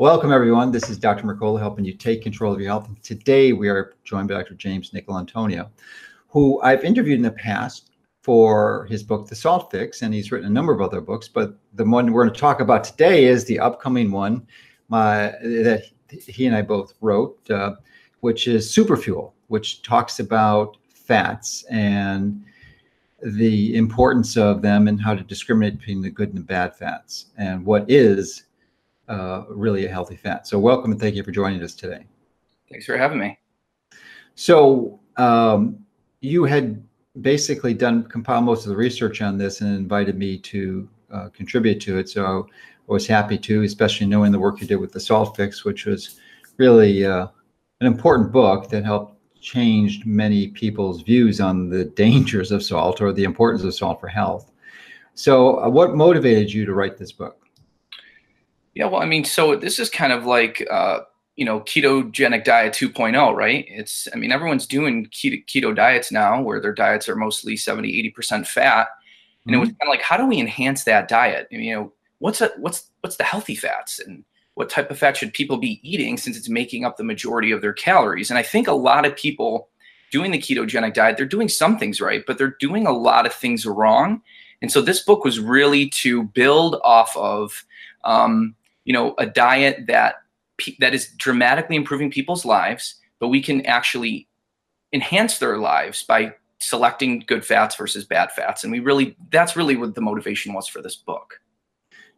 Welcome, everyone. This is Dr. Mercola helping you take control of your health. And today we are joined by Dr. James Nicolantonio, who I've interviewed in the past for his book, The Salt Fix, and he's written a number of other books. But the one we're going to talk about today is the upcoming one my, that he and I both wrote, uh, which is Superfuel, which talks about fats and the importance of them and how to discriminate between the good and the bad fats and what is uh, really a healthy fat. So, welcome and thank you for joining us today. Thanks for having me. So, um, you had basically done compile most of the research on this and invited me to uh, contribute to it. So, I was happy to, especially knowing the work you did with the Salt Fix, which was really uh, an important book that helped changed many people's views on the dangers of salt or the importance of salt for health. So, uh, what motivated you to write this book? Yeah, well, I mean, so this is kind of like, uh, you know, ketogenic diet 2.0, right? It's, I mean, everyone's doing keto, keto diets now where their diets are mostly 70, 80% fat. And mm-hmm. it was mm-hmm. kind of like, how do we enhance that diet? And, you know, what's a, what's, what's the healthy fats and what type of fat should people be eating since it's making up the majority of their calories? And I think a lot of people doing the ketogenic diet, they're doing some things right, but they're doing a lot of things wrong. And so this book was really to build off of, um, you know, a diet that that is dramatically improving people's lives, but we can actually enhance their lives by selecting good fats versus bad fats. And we really, that's really what the motivation was for this book.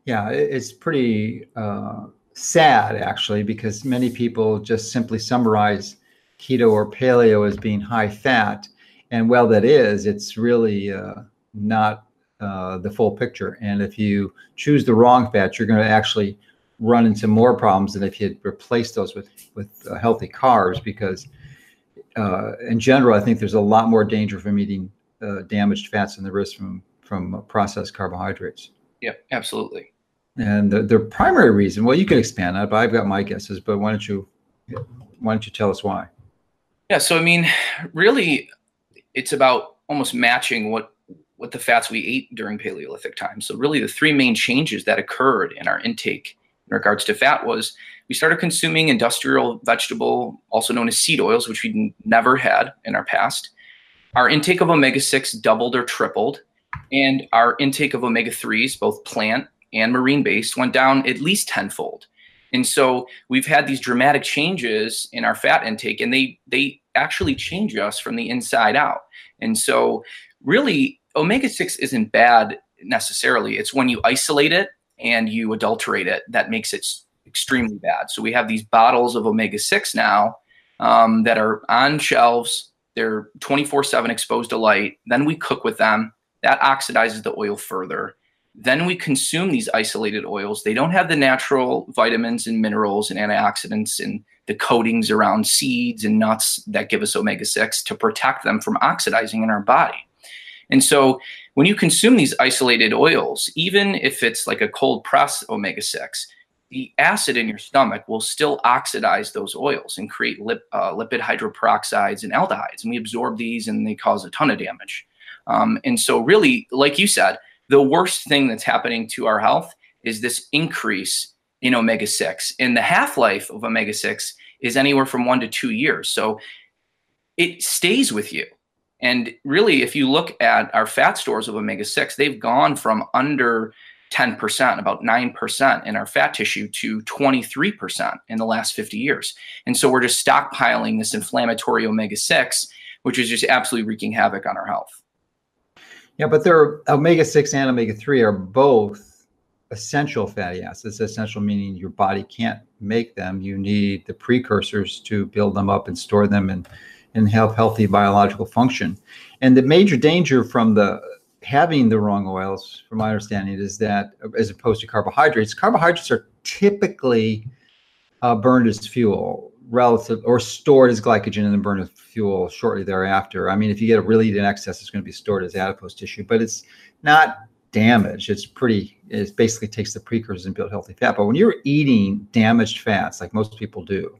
Yeah, it's pretty uh, sad actually, because many people just simply summarize keto or paleo as being high fat. And while that is, it's really uh, not uh, the full picture. And if you choose the wrong fats, you're going to actually run into more problems than if you had replaced those with with uh, healthy carbs. Because uh, in general, I think there's a lot more danger from eating uh, damaged fats than there is from from processed carbohydrates. Yeah, absolutely. And the, the primary reason, well, you can expand on it, but I've got my guesses. But why don't you why don't you tell us why? Yeah, so I mean, really, it's about almost matching what what the fats we ate during Paleolithic times. So really, the three main changes that occurred in our intake in regards to fat was we started consuming industrial vegetable, also known as seed oils, which we'd never had in our past. Our intake of omega 6 doubled or tripled, and our intake of omega 3s, both plant and marine based, went down at least tenfold. And so we've had these dramatic changes in our fat intake, and they they actually change us from the inside out. And so really, omega six isn't bad necessarily. It's when you isolate it and you adulterate it that makes it extremely bad. So we have these bottles of omega 6 now um, that are on shelves. They're 24 7 exposed to light. Then we cook with them. That oxidizes the oil further. Then we consume these isolated oils. They don't have the natural vitamins and minerals and antioxidants and the coatings around seeds and nuts that give us omega 6 to protect them from oxidizing in our body. And so when you consume these isolated oils, even if it's like a cold press omega 6, the acid in your stomach will still oxidize those oils and create lip, uh, lipid hydroperoxides and aldehydes. And we absorb these and they cause a ton of damage. Um, and so, really, like you said, the worst thing that's happening to our health is this increase in omega 6. And the half life of omega 6 is anywhere from one to two years. So, it stays with you. And really, if you look at our fat stores of omega 6, they've gone from under 10%, about 9% in our fat tissue to 23% in the last 50 years. And so we're just stockpiling this inflammatory omega 6, which is just absolutely wreaking havoc on our health. Yeah, but there omega 6 and omega 3 are both essential fatty acids. Essential meaning your body can't make them. You need the precursors to build them up and store them and and have healthy biological function. And the major danger from the having the wrong oils, from my understanding, is that as opposed to carbohydrates, carbohydrates are typically uh, burned as fuel relative or stored as glycogen and then burned as fuel shortly thereafter. I mean, if you get a really in excess, it's going to be stored as adipose tissue, but it's not damaged. It's pretty, it basically takes the precursors and build healthy fat. But when you're eating damaged fats, like most people do,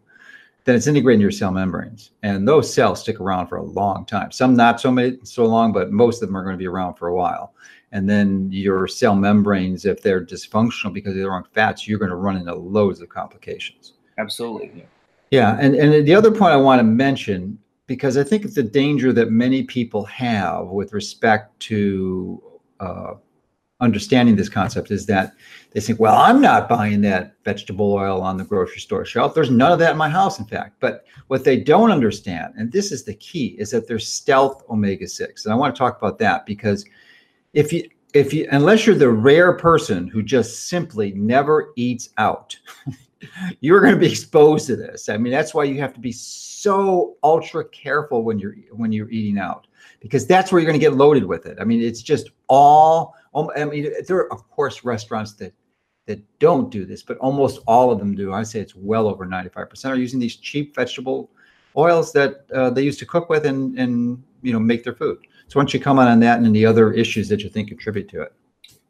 then it's integrated into your cell membranes. And those cells stick around for a long time. Some not so many, so long, but most of them are going to be around for a while. And then your cell membranes, if they're dysfunctional because of the wrong fats, you're going to run into loads of complications. Absolutely. Yeah, and, and the other point I want to mention, because I think it's a danger that many people have with respect to uh, understanding this concept, is that they think, well, I'm not buying that vegetable oil on the grocery store shelf. There's none of that in my house, in fact. But what they don't understand, and this is the key, is that there's stealth omega 6. And I want to talk about that because if you if you unless you're the rare person who just simply never eats out you're going to be exposed to this. I mean, that's why you have to be so ultra careful when you're when you're eating out because that's where you're going to get loaded with it. I mean, it's just all. I mean, there are of course restaurants that that don't do this, but almost all of them do. I say it's well over 95% are using these cheap vegetable oils that uh, they used to cook with and and you know make their food. So why don't you comment on that and the other issues that you think contribute to it?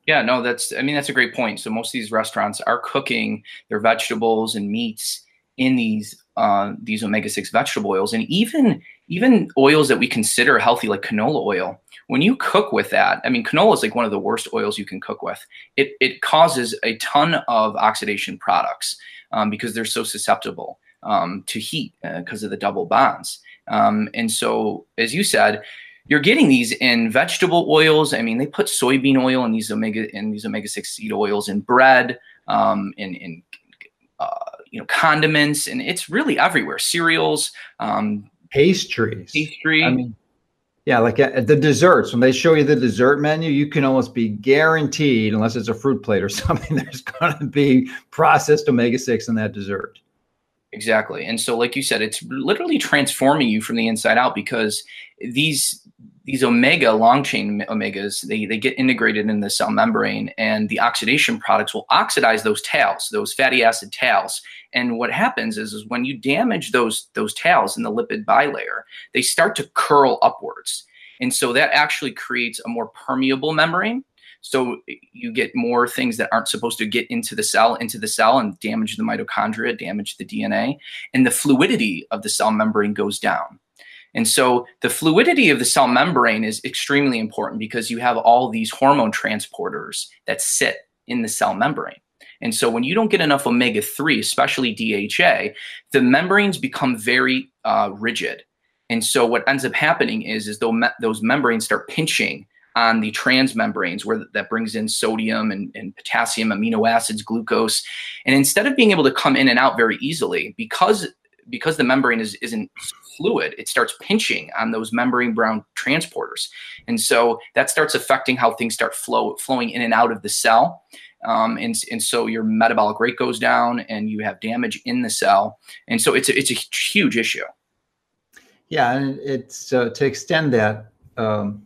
Yeah, no, that's I mean that's a great point. So most of these restaurants are cooking their vegetables and meats in these uh, these omega six vegetable oils, and even even oils that we consider healthy, like canola oil. When you cook with that, I mean, canola is like one of the worst oils you can cook with. It it causes a ton of oxidation products um, because they're so susceptible um, to heat because uh, of the double bonds. Um, and so, as you said, you're getting these in vegetable oils. I mean, they put soybean oil in these omega in these omega six seed oils in bread, um, in in uh, you know condiments, and it's really everywhere. Cereals, um, pastries, pastry. I mean, yeah, like uh, the desserts. When they show you the dessert menu, you can almost be guaranteed, unless it's a fruit plate or something, there's going to be processed omega six in that dessert. Exactly. And so, like you said, it's literally transforming you from the inside out because these these omega long chain omegas they, they get integrated in the cell membrane and the oxidation products will oxidize those tails those fatty acid tails and what happens is, is when you damage those those tails in the lipid bilayer they start to curl upwards and so that actually creates a more permeable membrane so you get more things that aren't supposed to get into the cell, into the cell and damage the mitochondria, damage the DNA, and the fluidity of the cell membrane goes down. And so the fluidity of the cell membrane is extremely important because you have all these hormone transporters that sit in the cell membrane. And so when you don't get enough omega 3, especially DHA, the membranes become very uh, rigid. And so what ends up happening is, is those membranes start pinching on the transmembranes where that brings in sodium and, and, potassium amino acids glucose. And instead of being able to come in and out very easily because because the membrane is isn't fluid it starts pinching on those membrane bound transporters. And so that starts affecting how things start flow flowing in and out of the cell um, and, and so your metabolic rate goes down and you have damage in the cell and so it's a, it's a huge issue yeah and it's uh, to extend that um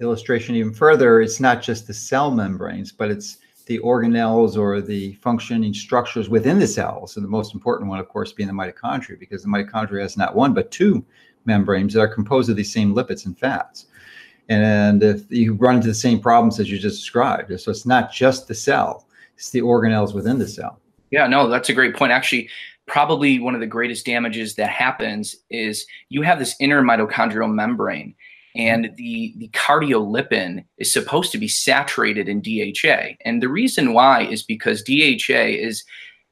illustration even further, it's not just the cell membranes, but it's the organelles or the functioning structures within the cells. And the most important one, of course, being the mitochondria, because the mitochondria has not one but two membranes that are composed of these same lipids and fats. And if you run into the same problems as you just described, so it's not just the cell, it's the organelles within the cell. Yeah, no, that's a great point. Actually, probably one of the greatest damages that happens is you have this inner mitochondrial membrane and mm-hmm. the, the cardiolipin is supposed to be saturated in DHA. And the reason why is because DHA is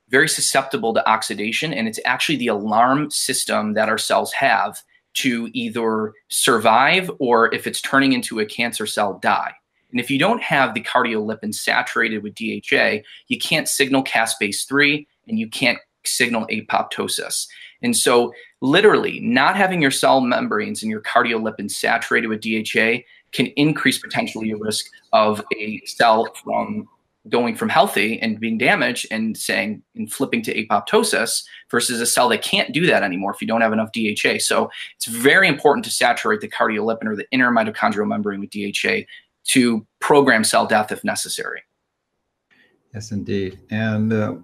very susceptible to oxidation, and it's actually the alarm system that our cells have to either survive or if it's turning into a cancer cell, die. And if you don't have the cardiolipin saturated with DHA, you can't signal caspase 3 and you can't signal apoptosis. And so, literally, not having your cell membranes and your cardiolipin saturated with DHA can increase potentially your risk of a cell from going from healthy and being damaged and saying and flipping to apoptosis versus a cell that can't do that anymore if you don't have enough DHA. So it's very important to saturate the cardiolipin or the inner mitochondrial membrane with DHA to program cell death if necessary. Yes, indeed. And uh,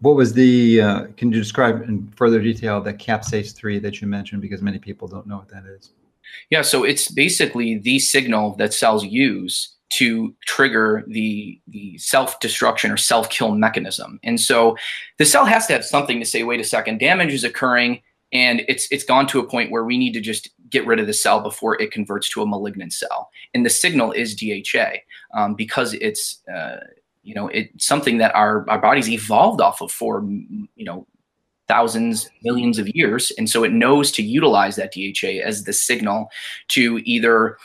what was the, uh, can you describe in further detail the caspase 3 that you mentioned? Because many people don't know what that is. Yeah, so it's basically the signal that cells use to trigger the, the self destruction or self kill mechanism. And so the cell has to have something to say, wait a second, damage is occurring and it's it's gone to a point where we need to just get rid of the cell before it converts to a malignant cell. And the signal is DHA um, because it's uh, you know it's something that our our bodies evolved off of for you know thousands, millions of years. And so it knows to utilize that DHA as the signal to either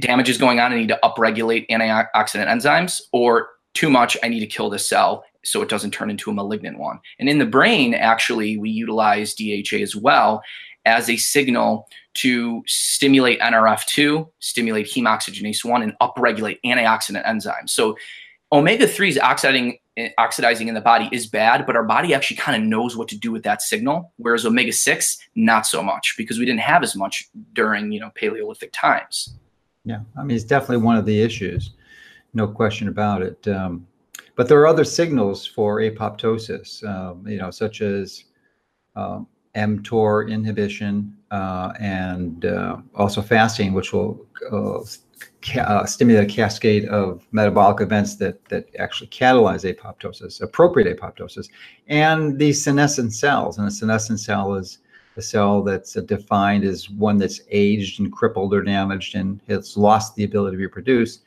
damage is going on, I need to upregulate antioxidant enzymes, or too much, I need to kill the cell so it doesn't turn into a malignant one. And in the brain, actually, we utilize DHA as well as a signal to stimulate NRF2, stimulate heme oxygenase 1, and upregulate antioxidant enzymes. So omega 3s oxidizing oxidizing in the body is bad, but our body actually kind of knows what to do with that signal. Whereas omega six, not so much, because we didn't have as much during you know Paleolithic times. Yeah, I mean it's definitely one of the issues, no question about it. Um, but there are other signals for apoptosis, um, you know, such as um, mTOR inhibition uh, and uh, also fasting, which will uh, uh, stimulate a cascade of metabolic events that that actually catalyze apoptosis, appropriate apoptosis, and the senescent cells. And a senescent cell is a cell that's defined as one that's aged and crippled or damaged and has lost the ability to reproduce,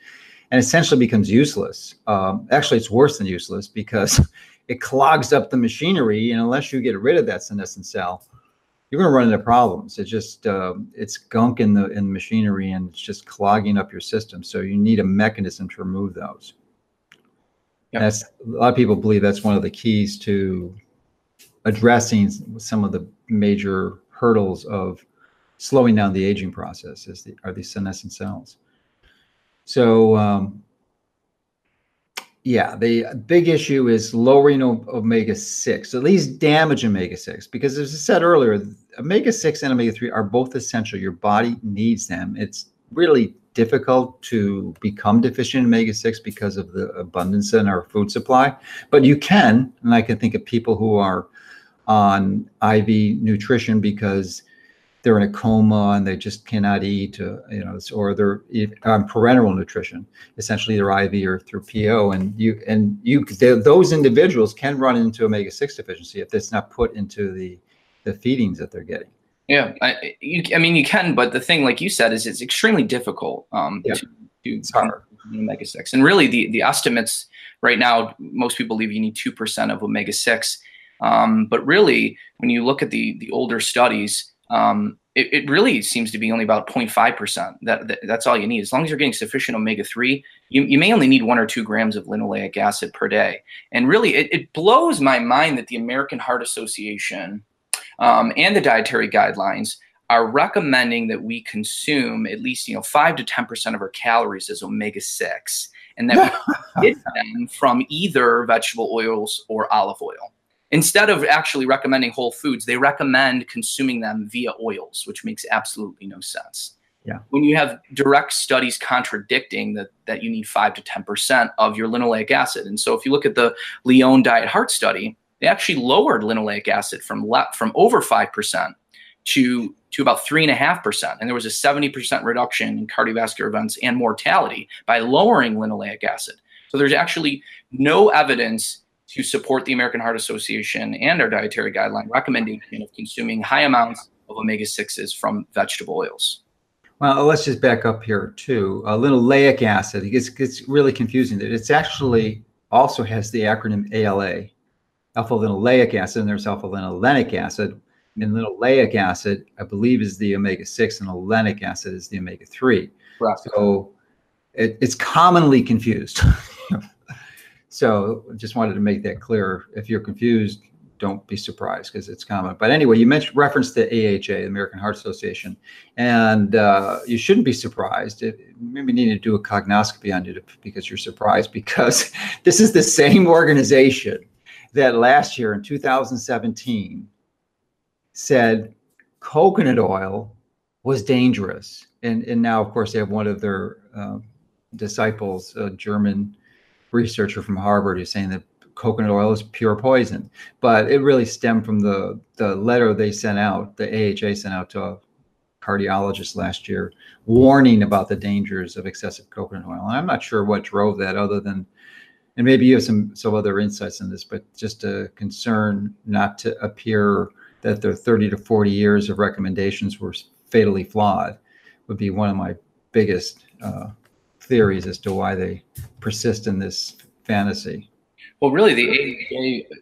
and essentially becomes useless. Um, actually, it's worse than useless because it clogs up the machinery, and unless you get rid of that senescent cell, you're going to run into problems. It's just uh, it's gunk in the in the machinery and it's just clogging up your system. So you need a mechanism to remove those. Yep. That's a lot of people believe that's one of the keys to addressing some of the major hurdles of slowing down the aging process. Is the are these senescent cells? So um, yeah, the big issue is lowering omega 6, at least damage omega 6, because as I said earlier, omega 6 and omega 3 are both essential. Your body needs them. It's really difficult to become deficient in omega 6 because of the abundance in our food supply, but you can. And I can think of people who are on IV nutrition because they're in a coma and they just cannot eat, uh, you know, or they're on parenteral nutrition, essentially they're IV or through PO, and you and you those individuals can run into omega six deficiency if it's not put into the the feedings that they're getting. Yeah, I, you, I mean you can, but the thing, like you said, is it's extremely difficult um, yeah. to, to omega six, and really the the estimates right now, most people believe you need two percent of omega six. Um, but really, when you look at the the older studies, um, it, it, really seems to be only about 0.5%. That, that, that's all you need. As long as you're getting sufficient omega-3, you, you may only need one or two grams of linoleic acid per day. And really, it, it blows my mind that the American Heart Association um, and the dietary guidelines are recommending that we consume at least, you know, 5 to 10% of our calories as omega-6 and that we get them from either vegetable oils or olive oil instead of actually recommending whole foods, they recommend consuming them via oils, which makes absolutely no sense. Yeah. When you have direct studies contradicting that that you need five to ten percent of your linoleic acid, and so if you look at the Lyon Diet Heart Study, they actually lowered linoleic acid from le- from over five percent to to about three and a half percent, and there was a seventy percent reduction in cardiovascular events and mortality by lowering linoleic acid. So there's actually no evidence to support the American Heart Association and our dietary guideline recommendation of consuming high amounts of omega 6s from vegetable oils. Well, let's just back up here too. A linoleic acid, it gets, gets really confusing. That it's actually also has the acronym ALA, alpha linoleic acid, and there's alpha linolenic acid. And linoleic acid, I believe, is the omega 6, and linoleic acid is the omega 3. Right. So it, it's commonly confused. So just wanted to make that clear. If you're confused, don't be surprised because it's common. But anyway, you mentioned reference to AHA, the American Heart Association, and uh, you shouldn't be surprised. It, maybe need to do a cognoscopy on you because you're surprised because this is the same organization that last year in 2017 said coconut oil was dangerous, and and now of course they have one of their uh, disciples, a German researcher from Harvard who's saying that coconut oil is pure poison. But it really stemmed from the the letter they sent out, the AHA sent out to a cardiologist last year, warning about the dangers of excessive coconut oil. And I'm not sure what drove that, other than, and maybe you have some some other insights in this, but just a concern not to appear that their 30 to 40 years of recommendations were fatally flawed would be one of my biggest uh, theories as to why they persist in this fantasy. Well, really, the AHA,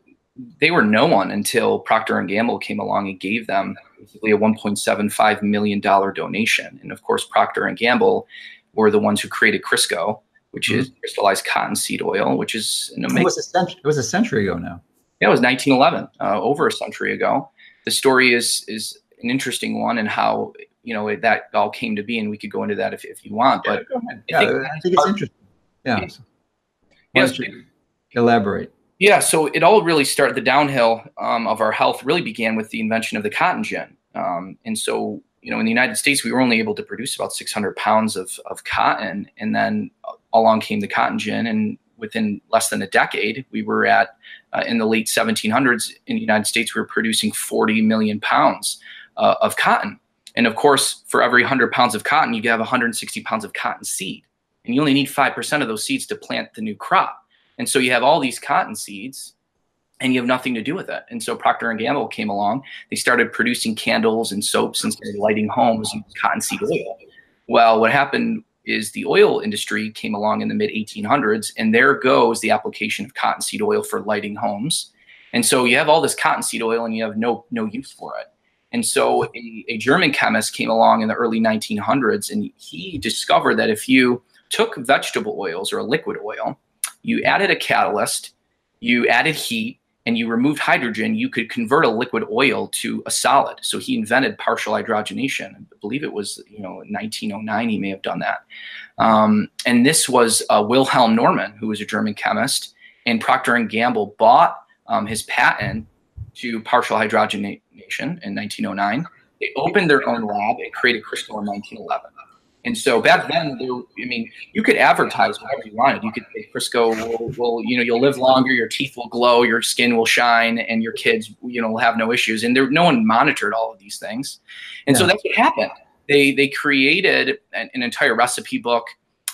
they were no one until Procter and Gamble came along and gave them basically a 1.75 million dollar donation. And of course, Procter and Gamble were the ones who created Crisco, which mm-hmm. is crystallized cottonseed oil, which is an amazing. It was, a century, it was a century ago now. Yeah, it was 1911, uh, over a century ago. The story is is an interesting one, and how you know that all came to be, and we could go into that if, if you want. But yeah, yeah I, think, I think it's interesting. Yeah. Yes. Elaborate. Yeah, so it all really started. The downhill um, of our health really began with the invention of the cotton gin, um, and so you know in the United States we were only able to produce about 600 pounds of of cotton, and then along came the cotton gin, and within less than a decade we were at uh, in the late 1700s in the United States we were producing 40 million pounds uh, of cotton, and of course for every 100 pounds of cotton you have 160 pounds of cotton seed, and you only need five percent of those seeds to plant the new crop. And so you have all these cotton seeds and you have nothing to do with it. And so Procter and Gamble came along. They started producing candles and soaps and started lighting homes with cottonseed oil. Well, what happened is the oil industry came along in the mid 1800s, and there goes the application of cottonseed oil for lighting homes. And so you have all this cottonseed oil, and you have no no use for it. And so a, a German chemist came along in the early 1900s, and he discovered that if you took vegetable oils or a liquid oil you added a catalyst, you added heat, and you removed hydrogen, you could convert a liquid oil to a solid. So he invented partial hydrogenation. I believe it was, you know, 1909 he may have done that. Um, and this was uh, Wilhelm Normann, who was a German chemist, and Procter and Gamble bought um, his patent to partial hydrogenation in 1909. They opened their own lab and created Crisco in 1911. And so back then, there, I mean, you could advertise whatever you wanted. You could say Crisco will, will, you know, you'll live longer, your teeth will glow, your skin will shine, and your kids, you know, will have no issues. And there, no one monitored all of these things. And yeah. so that's what happened. They they created an, an entire recipe book.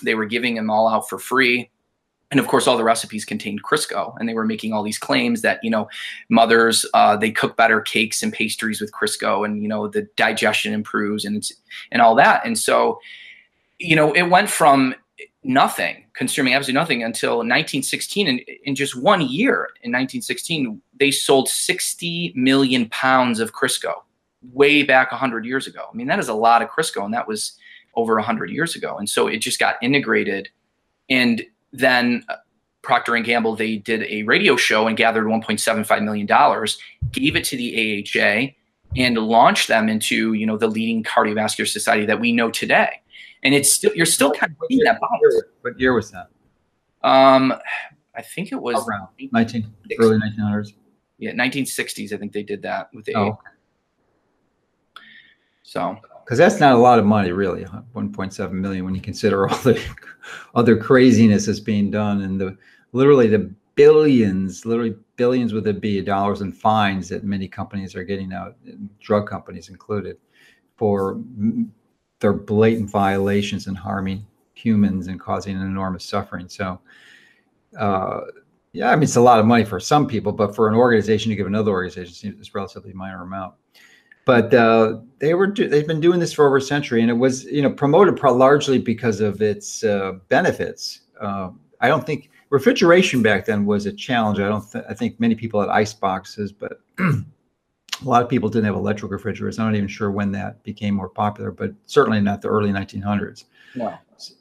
They were giving them all out for free and of course all the recipes contained crisco and they were making all these claims that you know mothers uh, they cook better cakes and pastries with crisco and you know the digestion improves and it's and all that and so you know, it went from nothing, consuming absolutely nothing until 1916. And in just one year, in 1916, they sold 60 million pounds of Crisco way back 100 years ago. I mean, that is a lot of Crisco, and that was over 100 years ago. And so it just got integrated. And then uh, Procter and Gamble, they did a radio show and gathered 1.75 million dollars, gave it to the AHA, and launched them into you know the leading cardiovascular society that we know today and it's still you're still kind of seeing that bounce. What year was that? Um, I think it was around 19 early 1900s. Yeah, 1960s. I think they did that with the. Oh, okay. So. Because that's not a lot of money, really. 1.7 million when you consider all the other craziness that's being done and the literally the billions, literally billions with a B dollars in fines that many companies are getting out, drug companies included, for they're blatant violations and harming humans and causing an enormous suffering. So, uh, yeah, I mean, it's a lot of money for some people, but for an organization to give another organization, it's a relatively minor amount. But uh, they were do- they've been doing this for over a century, and it was you know promoted pro- largely because of its uh, benefits. Uh, I don't think refrigeration back then was a challenge. I don't. Th- I think many people had ice boxes, but a lot of people didn't have electric refrigerators. I'm not even sure when that became more popular, but certainly not the early 1900s. No.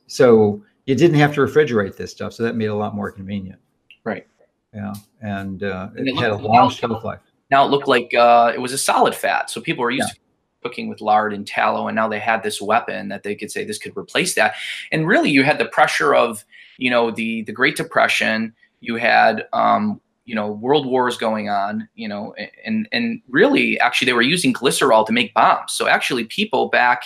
So you didn't have to refrigerate this stuff, so that made it a lot more convenient. Right. Yeah, and, uh, and it, it had a long shelf life. Now it looked like uh, it was a solid fat, so people were used yeah. to cooking with lard and tallow, and now they had this weapon that they could say this could replace that. And really, you had the pressure of you know the the Great Depression. You had um, you know world wars going on you know and and really actually they were using glycerol to make bombs so actually people back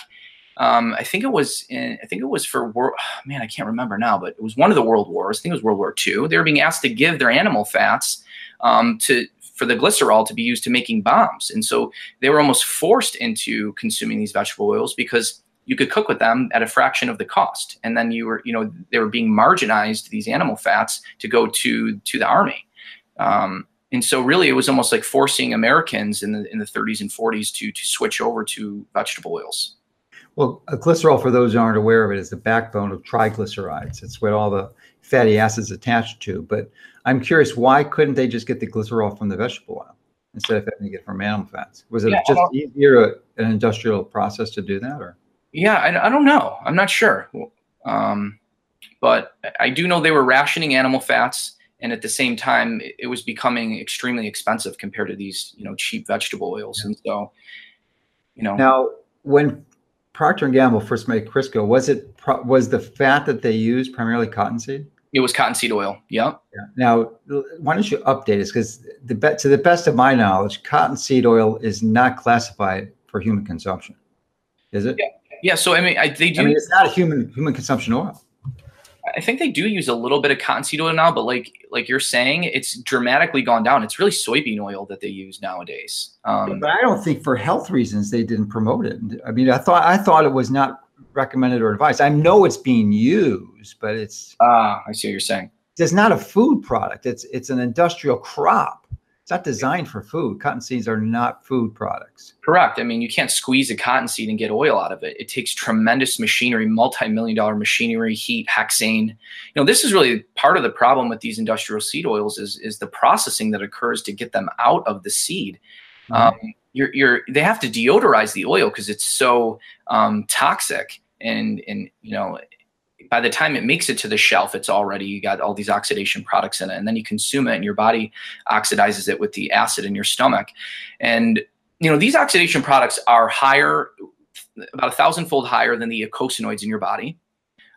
um, I think it was in, I think it was for war, man I can't remember now but it was one of the world wars I think it was World War II they were being asked to give their animal fats um, to for the glycerol to be used to making bombs. And so they were almost forced into consuming these vegetable oils because you could cook with them at a fraction of the cost. And then you were you know they were being marginalized these animal fats to go to to the army. Um, and so really it was almost like forcing Americans in the in the 30s and 40s to to switch over to vegetable oils. Well, a glycerol, for those who aren't aware of it, is the backbone of triglycerides. It's what all the fatty acids attached to. But I'm curious, why couldn't they just get the glycerol from the vegetable oil instead of having to get it from animal fats? Was it yeah, just easier an industrial process to do that, or? Yeah, I, I don't know. I'm not sure. Um, but I do know they were rationing animal fats and at the same time it was becoming extremely expensive compared to these you know cheap vegetable oils yeah. and so you know now when procter and gamble first made crisco was it was the fat that they used primarily cottonseed? It was cottonseed oil yep. yeah. Now why don't you update us? Because the to the best of my knowledge cottonseed oil is not classified for human consumption is it? Yeah, yeah so i mean I, they do I mean, it's not a human human consumption oil I think they do use a little bit of cottonseed oil now, but like like you're saying, it's dramatically gone down. It's really soybean oil that they use nowadays. Um, but I don't think for health reasons they didn't promote it. I mean, I thought I thought it was not recommended or advised. I know it's being used, but it's ah, I see what you're saying. It's not a food product. It's it's an industrial crop it's not designed for food. Cotton seeds are not food products. Correct. I mean, you can't squeeze a cotton seed and get oil out of it. It takes tremendous machinery, multi-million dollar machinery, heat, hexane. You know, this is really part of the problem with these industrial seed oils is, is the processing that occurs to get them out of the seed. Mm-hmm. Um, you're, you're, they have to deodorize the oil because it's so um, toxic and, and, you know, by the time it makes it to the shelf, it's already you got all these oxidation products in it, and then you consume it, and your body oxidizes it with the acid in your stomach. And you know these oxidation products are higher, about a thousandfold higher than the eicosanoids in your body.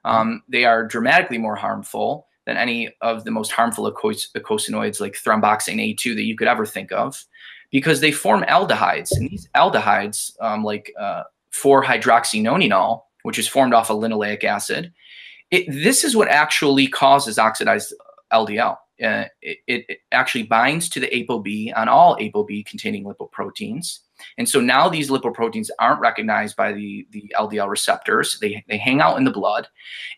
Um, they are dramatically more harmful than any of the most harmful eicosanoids like thromboxane A2 that you could ever think of, because they form aldehydes, and these aldehydes, um, like uh, 4-hydroxynonenal, which is formed off of linoleic acid, it, this is what actually causes oxidized LDL. Uh, it, it, actually binds to the ApoB on all ApoB containing lipoproteins. And so now these lipoproteins aren't recognized by the, the LDL receptors. They, they hang out in the blood.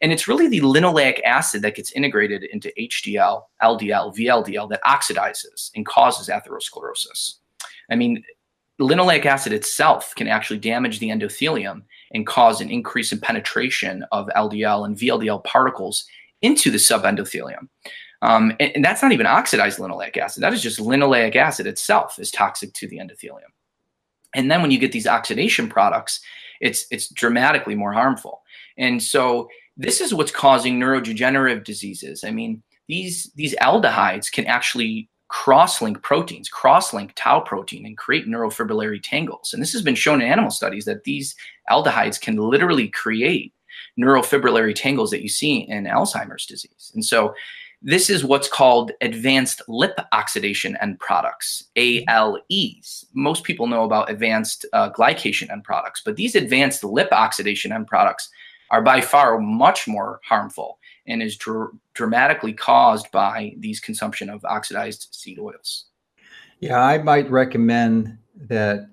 And it's really the linoleic acid that gets integrated into HDL, LDL, VLDL that oxidizes and causes atherosclerosis. I mean, linoleic acid itself can actually damage the endothelium and cause an increase in penetration of LDL and VLDL particles into the subendothelium. Um, and, and, that's not even oxidized linoleic acid. That is just linoleic acid itself is toxic to the endothelium. And then when you get these oxidation products, it's it's dramatically more harmful. And so this is what's causing neurodegenerative diseases. I mean, these these aldehydes can actually cross-link proteins, cross-link tau protein, and create neurofibrillary tangles. And this has been shown in animal studies that these aldehydes can literally create neurofibrillary tangles that you see in Alzheimer's disease. And so this is what's called advanced lip oxidation end products, ALEs. Most people know about advanced uh, glycation end products, but these advanced lip oxidation end products are by far much more harmful and is dr- dramatically caused by these consumption of oxidized seed oils. Yeah, I might recommend that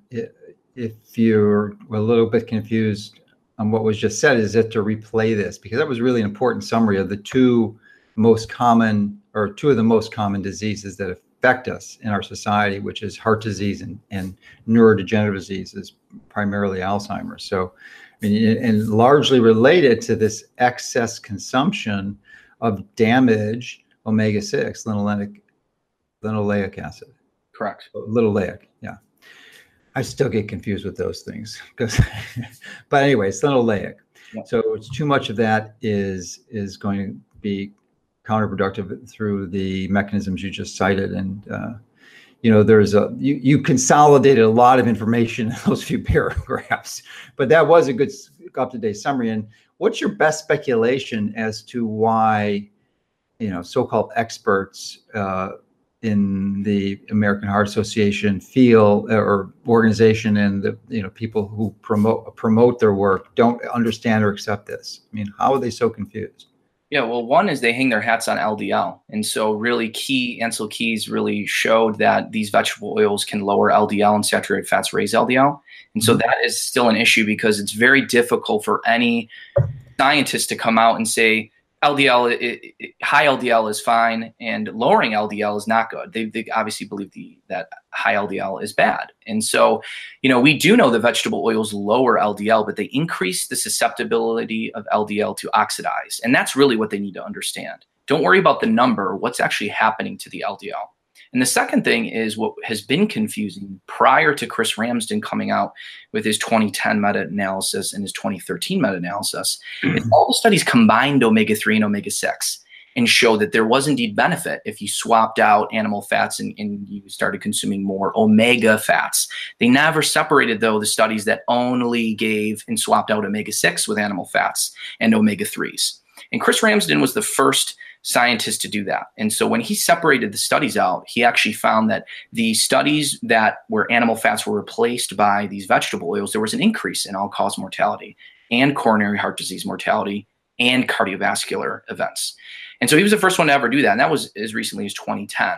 if you're a little bit confused on what was just said, is that to replay this because that was really an important summary of the two most common or two of the most common diseases that affect us in our society, which is heart disease and, and neurodegenerative diseases, primarily Alzheimer's. So and largely related to this excess consumption of damaged omega 6 linoleic, linoleic acid. Correct. Linoleic, yeah. I still get confused with those things because, but anyway, it's linoleic. Yeah. So it's too much of that is is going to be counterproductive through the mechanisms you just cited, and uh, you know there's a you, you consolidated a lot of information in those few paragraphs but that was a good up-to-date summary. And what's your best speculation as to why you know so-called experts uh, in the american heart association feel or organization and the you know people who promote promote their work don't understand or accept this? I mean how are they so confused yeah, well, one is they hang their hats on LDL. And so, really, key Ancel Keys really showed that these vegetable oils can lower LDL and saturated fats raise LDL. And so, mm-hmm. that is still an issue because it's very difficult for any scientist to come out and say, LDL, it, it, high LDL is fine, and lowering LDL is not good. They, they obviously believe the, that high LDL is bad. And so, you know, we do know that vegetable oils lower LDL, but they increase the susceptibility of LDL to oxidize. And that's really what they need to understand. Don't worry about the number, what's actually happening to the LDL. And the second thing is what has been confusing prior to Chris Ramsden coming out with his 2010 meta analysis and his 2013 meta analysis. Mm-hmm. All the studies combined omega 3 and omega 6 and show that there was indeed benefit if you swapped out animal fats and, and, you started consuming more omega fats. They never separated, though, the studies that only gave and swapped out omega 6 with animal fats and omega 3s. And Chris Ramsden was the first scientists to do that. And so when he separated the studies out, he actually found that the studies that where animal fats were replaced by these vegetable oils, there was an increase in all cause mortality and coronary heart disease mortality and cardiovascular events. And so he was the first one to ever do that. And that was as recently as 2010.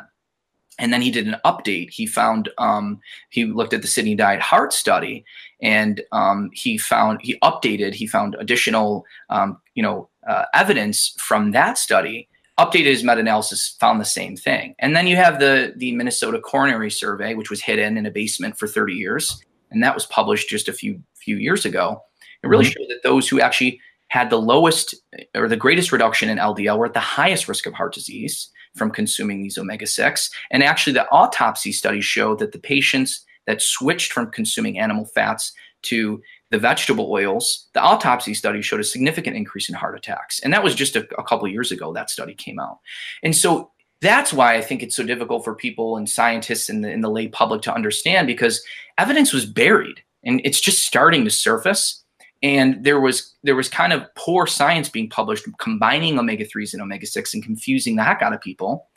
And then he did an update. He found um, he looked at the Sydney Diet Heart Study, and um, he found he updated. He found additional um, you know uh, evidence from that study updated his meta-analysis found the same thing. And then you have the the minnesota coronary survey which was hidden in a basement for 30 years and that was published just a few few years ago. It really mm-hmm. showed that those who actually had the lowest or the greatest reduction in ldl were at the highest risk of heart disease from consuming these omega-6 and actually the autopsy studies showed that the patients that switched from consuming animal fats to the vegetable oils, the autopsy study showed a significant increase in heart attacks. And that was just a, a couple years ago that study came out. And so that's why I think it's so difficult for people and scientists in the, the lay public to understand because evidence was buried and it's just starting to surface. And there was there was kind of poor science being published combining omega 3s and omega 6 and confusing the heck out of people.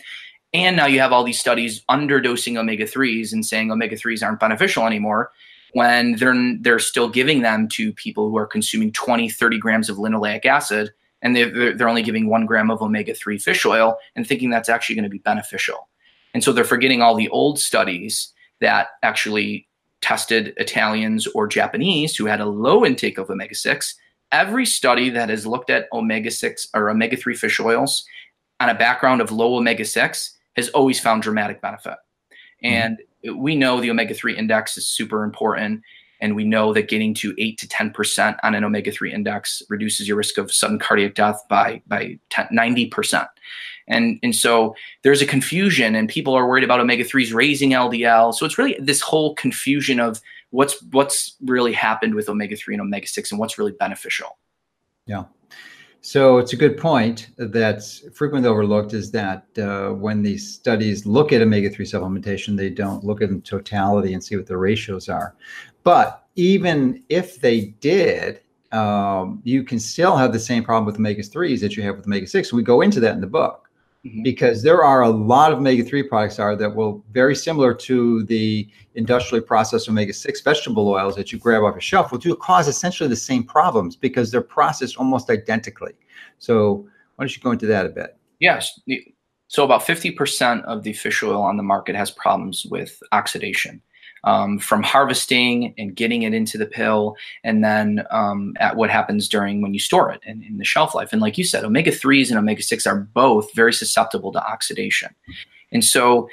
And now you have all these studies underdosing omega 3s and saying omega 3s aren't beneficial anymore when they're they're still giving them to people who are consuming 20 30 grams of linoleic acid and they're, they're only giving one gram of omega-3 fish oil and thinking that's actually going to be beneficial. And so they're forgetting all the old studies that actually tested italians or japanese who had a low intake of omega-6 every study that has looked at omega-6 or omega-3 fish oils on a background of low omega-6 has always found dramatic benefit. Mm-hmm. We know the omega 3 index is super important. And we know that getting to 8 to 10% on an omega 3 index reduces your risk of sudden cardiac death by, by 10, 90%. And, and so there's a confusion, and people are worried about omega 3s raising LDL. So it's really this whole confusion of what's what's really happened with omega 3 and omega 6 and what's really beneficial. Yeah. So it's a good point that's frequently overlooked is that uh, when these studies look at omega-3 supplementation, they don't look at in totality and see what the ratios are. But even if they did, um, you can still have the same problem with omega-3s that you have with omega-6. We go into that in the book mm-hmm. because there are a lot of omega-3 products are that will very similar to the industrially processed omega-6 vegetable oils that you grab off a shelf will do cause essentially the same problems because they're processed almost identically. So why don't you go into that a bit? Yes. So about 50% of the fish oil on the market has problems with oxidation um, from harvesting and getting it into the pill, and then um, at what happens during when you store it in, in the shelf life. And like you said, omega 3s and omega 6 are both very susceptible to oxidation. And so,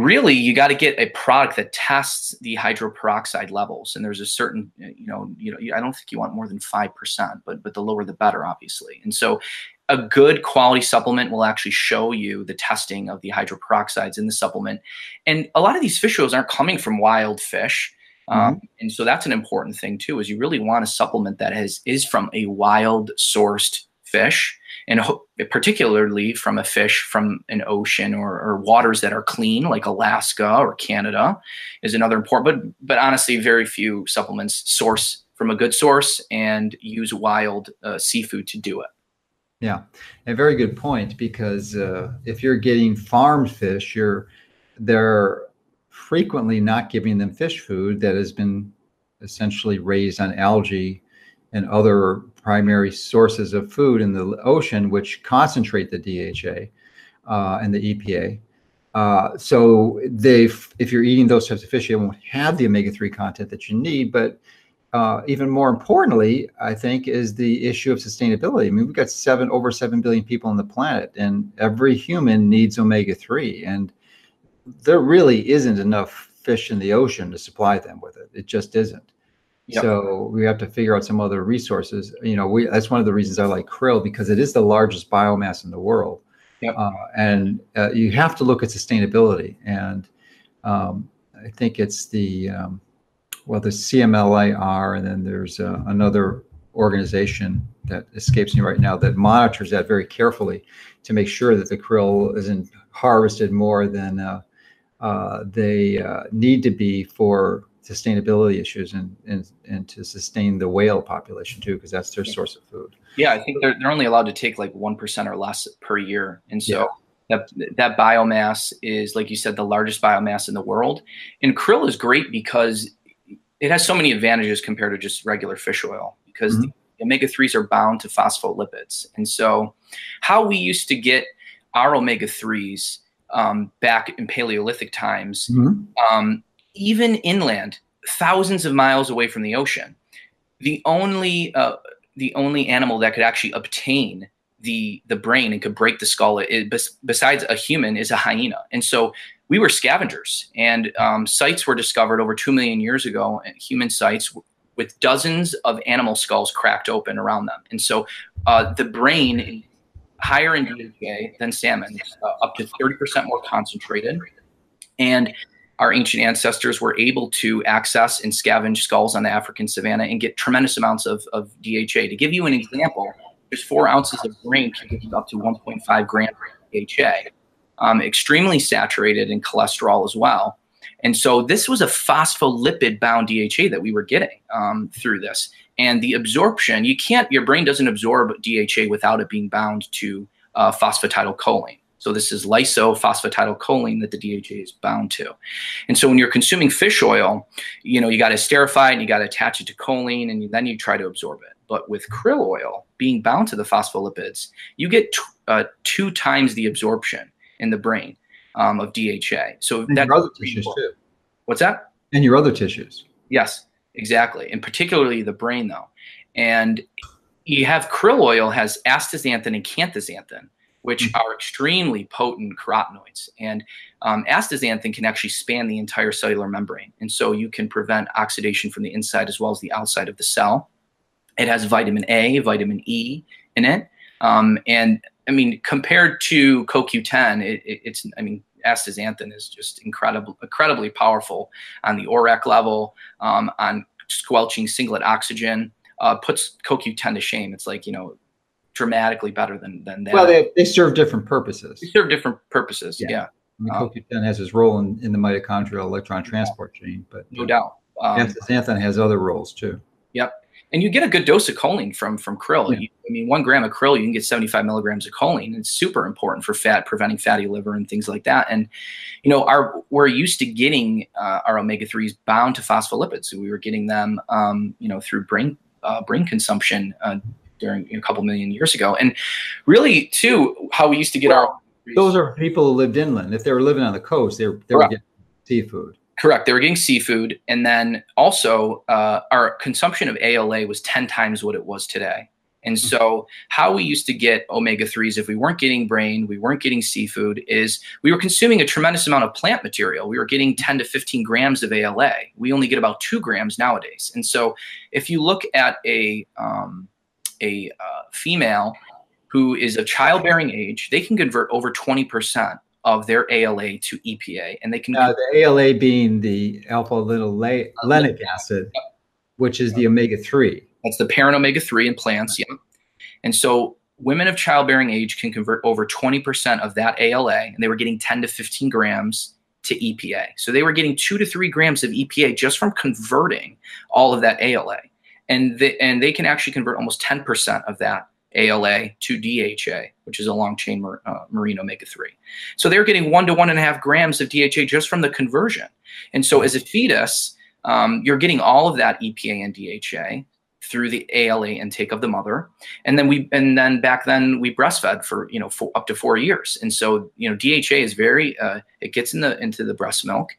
really, you got to get a product that tests the hydroperoxide levels. And there's a certain, you know, you know, I don't think you want more than 5%, but, but the lower the better, obviously. And so, a good quality supplement will actually show you the testing of the hydroperoxides in the supplement. And a lot of these fish oils aren't coming from wild fish. Um, mm-hmm. Um, and so that's an important thing too, is you really want a supplement that has is from a wild sourced fish and particularly from a fish from an ocean or, or, waters that are clean like alaska or canada is another important but but honestly very few supplements source from a good source and use wild uh, seafood to do it. Yeah, a very good point because uh, if you're getting farmed fish, you're they're frequently not giving them fish food that has been essentially raised on algae and other primary sources of food in the ocean, which concentrate the DHA uh, and the EPA. Uh, so they, if you're eating those types of fish, you won't have the omega-3 content that you need, but uh, even more importantly, I think, is the issue of sustainability. I mean, we've got seven over seven billion people on the planet, and every human needs omega three, and there really isn't enough fish in the ocean to supply them with it. It just isn't. Yep. So we have to figure out some other resources. You know, we that's one of the reasons I like krill because it is the largest biomass in the world, yep. uh, and uh, you have to look at sustainability. And um, I think it's the um, well, the CCAMLR, and then there's uh, another organization that escapes me right now that monitors that very carefully to make sure that the krill isn't harvested more than uh, uh, they uh, need to be for sustainability issues and, and and to sustain the whale population too because that's their source of food yeah i think they're, they're only allowed to take like 1% or less per year and so yeah. that that biomass is like you said the largest biomass in the world and krill is great because it has so many advantages compared to just regular fish oil because mm-hmm. the omega 3s are bound to phospholipids. And so, how we used to get our omega 3s um, back in Paleolithic times, mm-hmm. um, even inland, thousands of miles away from the ocean, the only uh, the only animal that could actually obtain the the brain and could break the skull besides a human is a hyena and so we were scavengers, and um, sites were discovered over two million years ago, human sites with dozens of animal skulls cracked open around them. And so uh, the brain higher in DHA than salmon, uh, up to 30% more concentrated. And our ancient ancestors were able to access and scavenge skulls on the African savanna and get tremendous amounts of, of DHA. To give you an example, just four ounces of brain can give you up to 1.5 grams of DHA um, extremely saturated in cholesterol as well. And so this was a phospholipid bound DHA that we were getting um, through this. And the absorption, you can't, your brain doesn't absorb DHA without it being bound to uh, phosphatidylcholine. So this is lysophosphatidylcholine that the DHA is bound to. And so when you're consuming fish oil, you know, you got to esterify it and you got to attach it to choline and then you try to absorb it. But with krill oil being bound to the phospholipids, you get t- uh, two times the absorption in the brain um, of DHA. So and that's other tissues too. What's that? And your other tissues. Yes, exactly, and particularly the brain though. And you have krill oil has astaxanthin and canthaxanthin, which mm-hmm. are extremely potent carotenoids. And um, astaxanthin can actually span the entire cellular membrane, and so you can prevent oxidation from the inside as well as the outside of the cell. It has vitamin A, vitamin E in it, um, and I mean, compared to CoQ10, it, it, it's, I mean, astaxanthin is just incredible, incredibly powerful on the ORAC level, um, on squelching singlet oxygen, uh, puts CoQ10 to shame. It's like, you know, dramatically better than, than that. Well, they, they serve different purposes. They serve different purposes. Yeah. yeah. I mean, um, CoQ10 has its role in, in the mitochondrial electron transport chain, but no doubt. Um, astaxanthin has other roles too. Yep and you get a good dose of choline from from krill. Yeah. You, I mean, one gram of krill, you can get 75 milligrams of choline. It's super important for fat, preventing fatty liver and things like that. And you know, our we're used to getting uh, our omega threes bound to phospholipids. So we were getting them, um, you know, through brain uh, brain consumption during a couple million years ago. And really, too, how we used to get well, our those are people who lived inland. If they were living on the coast, they were, they were getting seafood. Correct. They were getting seafood, and then also uh, our consumption of ALA was ten times what it was today. And mm-hmm. so, how we used to get omega 3s, if we weren't getting brain, we weren't getting seafood, is we were consuming a tremendous amount of plant material. We were getting 10 to 15 grams of ALA. We only get about two grams nowadays. And so, if you look at a, um, a uh, female who is of childbearing age, they can convert over 20% of their ALA to EPA, and they can. Uh, the ALA being the alpha linolenic acid, which is the omega three. That's the parent omega three in plants. Yeah, and so women of childbearing age can convert over twenty percent of that ALA, and they were getting ten to fifteen grams to EPA. So they were getting two to three grams of EPA just from converting all of that ALA, and they, and they can actually convert almost ten percent of that ALA to DHA, which is a long chain uh, marine omega 3. So they're getting one to one and a half grams of DHA just from the conversion. And so as a fetus, um, you're getting all of that EPA and DHA through the ALA intake of the mother. And then we, and then back then we breastfed for, you know, for up to four years. And so, you know, DHA is very, uh, it gets in the, into the breast milk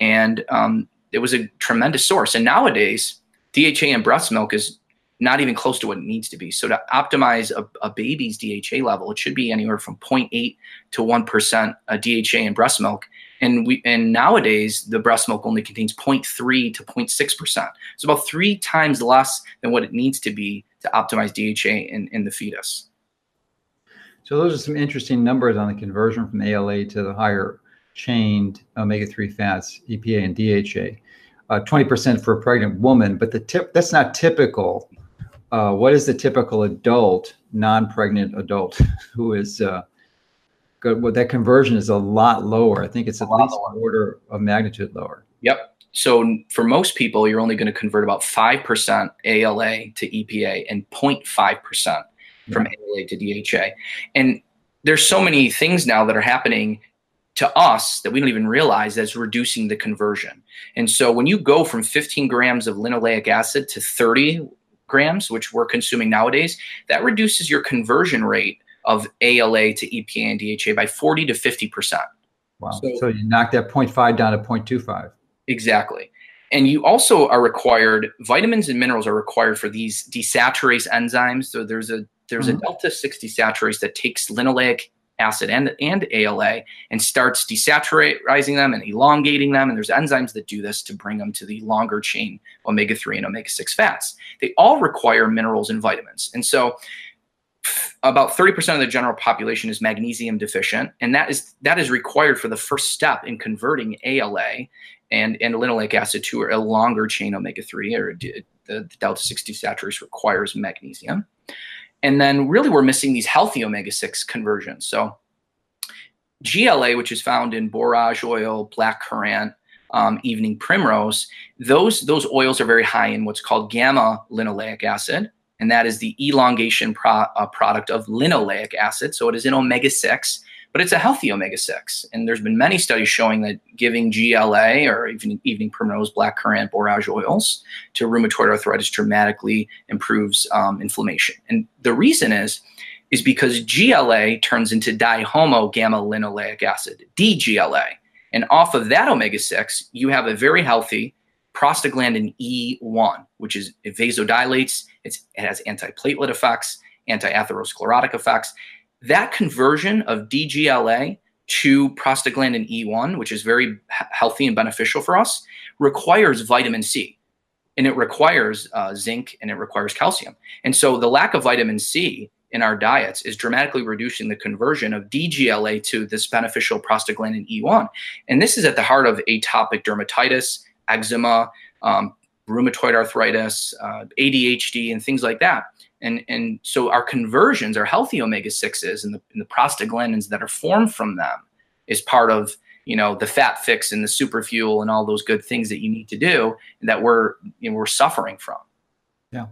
and um, it was a tremendous source. And nowadays, DHA in breast milk is not even close to what it needs to be. So to optimize a, a baby's DHA level, it should be anywhere from 0.8 to 1% DHA in breast milk. And we and nowadays the breast milk only contains 0.3 to 0.6%. It's about three times less than what it needs to be to optimize DHA in, in the fetus. So those are some interesting numbers on the conversion from ALA to the higher chained omega-3 fats, EPA and DHA. Uh, 20% for a pregnant woman, but the tip that's not typical uh, what is the typical adult, non-pregnant adult who is uh, good? Well, that conversion is a lot lower. I think it's at least lower. order of magnitude lower. Yep. So for most people, you're only going to convert about 5% ALA to EPA and 0.5% from yeah. ALA to DHA. And there's so many things now that are happening to us that we don't even realize that's reducing the conversion. And so when you go from 15 grams of linoleic acid to 30 grams, which we're consuming nowadays, that reduces your conversion rate of ALA to EPA and DHA by 40 to 50%. Wow. So, so you knock that 0.5 down to 0.25. Exactly. And you also are required, vitamins and minerals are required for these desaturase enzymes. So there's a there's mm-hmm. a delta 6 desaturase that takes linoleic acid and, and ALA and starts desaturating them and elongating them. And there's enzymes that do this to bring them to the longer chain omega 3 and omega 6 fats. They all require minerals and vitamins. And so about 30% of the general population is magnesium deficient and that is that is required for the first step in converting ALA and, and linoleic acid to a longer chain omega-3 or the, the delta 6 desaturase requires magnesium and then really we're missing these healthy omega-6 conversions. So GLA, which is found in borage oil, black currant, um, evening primrose, those, those oils are very high in what's called gamma linoleic acid. And that is the elongation pro, uh, product of linoleic acid. So it is in omega-6 but it's a healthy omega-6. And there's been many studies showing that giving GLA or even evening primrose, black currant, borage oils to rheumatoid arthritis dramatically improves um, inflammation. And the reason is, is because GLA turns into dihomo gamma linoleic acid, DGLA. And off of that omega-6, you have a very healthy prostaglandin E1, which is it vasodilates, it has antiplatelet effects, anti-atherosclerotic effects that conversion of DGLA to prostaglandin E1, which is very healthy and beneficial for us, requires vitamin C and it requires uh, zinc and it requires calcium. And so the lack of vitamin C in our diets is dramatically reducing the conversion of DGLA to this beneficial prostaglandin E1. And this is at the heart of atopic dermatitis, eczema, um, rheumatoid arthritis, uh, ADHD, and things like that. And, and so our conversions, our healthy omega 6s and the, and the prostaglandins that are formed from them is part of you know the fat fix and the super fuel and all those good things that you need to do that we're you know, we're suffering from yeah.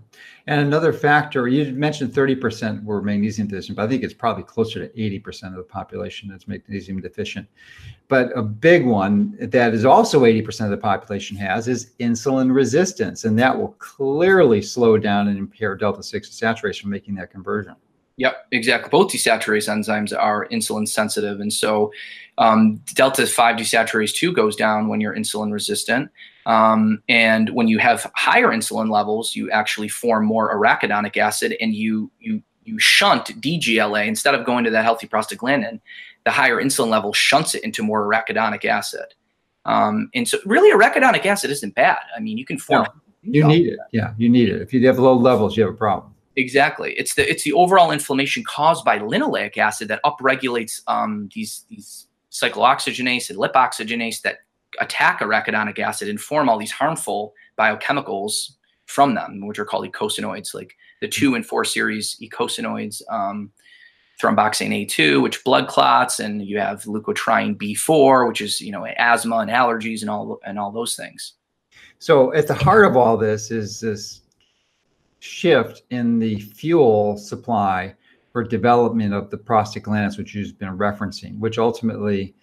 And another factor, you mentioned 30% were magnesium deficient, but I think it's probably closer to 80% of the population that's magnesium deficient. But a big one that is also 80% of the population has is insulin resistance. And that will clearly slow down and impair delta 6 desaturase from making that conversion. Yep, exactly. Both desaturase enzymes are insulin sensitive. And so um, delta 5 desaturase 2 goes down when you're insulin resistant. Um, and when you have higher insulin levels, you actually form more arachidonic acid and you, you, you shunt DGLA instead of going to that healthy prostaglandin. The higher insulin level shunts it into more arachidonic acid. Um, and so, really, arachidonic acid isn't bad. I mean, you can form. No, you need it. Yeah, you need it. If you have low levels, you have a problem. Exactly. It's the it's the overall inflammation caused by linoleic acid that upregulates um, these these cyclooxygenase and lipoxygenase that attack arachidonic acid and form all these harmful biochemicals from them, which are called eicosanoids, like the two and four series eicosanoids, um, thromboxane A2, which blood clots, and you have leukotriene B4, which is you know asthma and allergies and all and all those things. So at the heart of all this is this shift in the fuel supply for development of the prostaglandins, which you've been referencing, which ultimately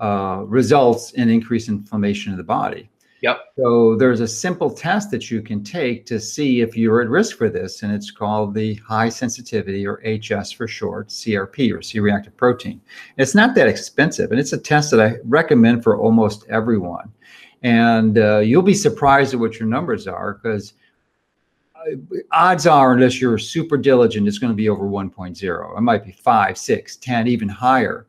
uh, results in increased inflammation in the body. Yep. So there's a simple test that you can take to see if you're at risk for this, and it's called the high sensitivity, or HS for short, CRP, or C-reactive protein. It's not that expensive, and it's a test that I recommend for almost everyone. And uh, you'll be surprised at what your numbers are because odds are, unless you're super diligent, it's going to be over 1.0. It might be 5, 6, 10, even higher.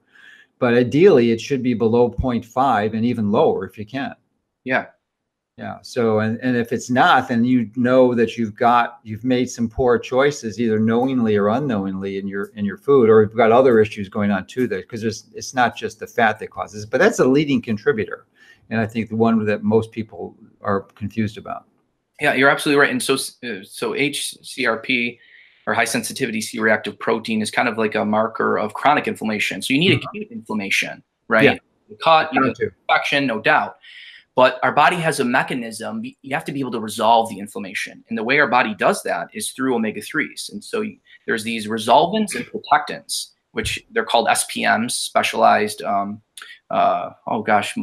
But ideally, it should be below 0.5 and even lower if you can. Yeah. Yeah. So, and, and if it's not, then you know that you've got, you've made some poor choices, either knowingly or unknowingly in your, in your food, or you've got other issues going on too there because there's, it's not just the fat that causes, but that's a leading contributor. And I think the one that most people are confused about. Yeah, you're absolutely right. And so, uh, so HCRP or high sensitivity C-reactive protein is kind of like a marker of chronic inflammation. So you need mm-hmm. acute inflammation, right? Yeah. The cut, you know, infection, no doubt. But our body has a mechanism. You have to be able to resolve the inflammation. And the way our body does that is through omega 3s. And so there's these resolvins and protectins, which they're called SPMs, specialized, um, uh, oh gosh,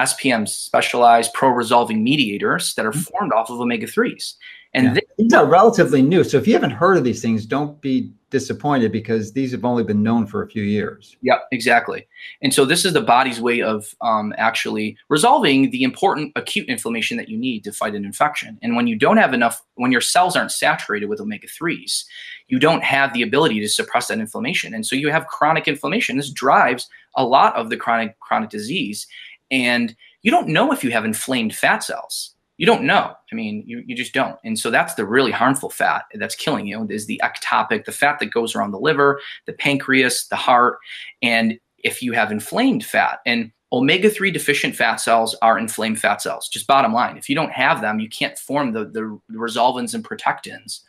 SPMs, specialized pro resolving mediators that are mm-hmm. formed off of omega 3s. And yeah. These are relatively new. So if you haven't heard of these things, don't be disappointed because these have only been known for a few years. Yeah, exactly. And so this is the body's way of um, actually resolving the important acute inflammation that you need to fight an infection. And when you don't have enough, when your cells aren't saturated with omega 3s, you don't have the ability to suppress that inflammation. And so you have chronic inflammation. This drives a lot of the chronic chronic disease. And you don't know if you have inflamed fat cells you don't know. I mean, you, you just don't. And so that's the really harmful fat that's killing you is the ectopic, the fat that goes around the liver, the pancreas, the heart. And if you have inflamed fat and omega 3 deficient fat cells are inflamed fat cells, just bottom line. If you don't have them, you can't form the, the, resolvins and protectins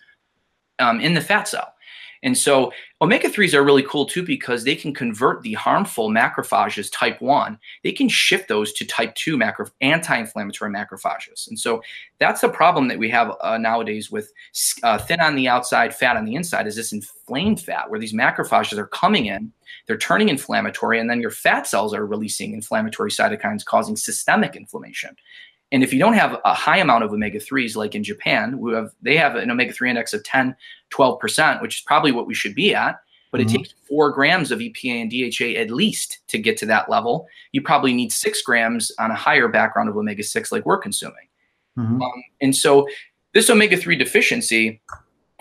um, in the fat cell. And so omega 3s are really cool too because they can convert the harmful macrophages type 1, they can shift those to type 2 macro anti-inflammatory macrophages. And so that's the problem that we have uh, nowadays with uh, thin on the outside, fat on the inside is this inflamed fat where these macrophages are coming in, they're turning inflammatory and then your fat cells are releasing inflammatory cytokines causing systemic inflammation. And if you don't have a high amount of omega 3s, like in Japan, we have, they have an omega 3 index of 10, 12%, which is probably what we should be at. But mm-hmm. it takes four grams of EPA and DHA at least to get to that level. You probably need six grams on a higher background of omega 6, like we're consuming. Mm-hmm. Um, and so this omega 3 deficiency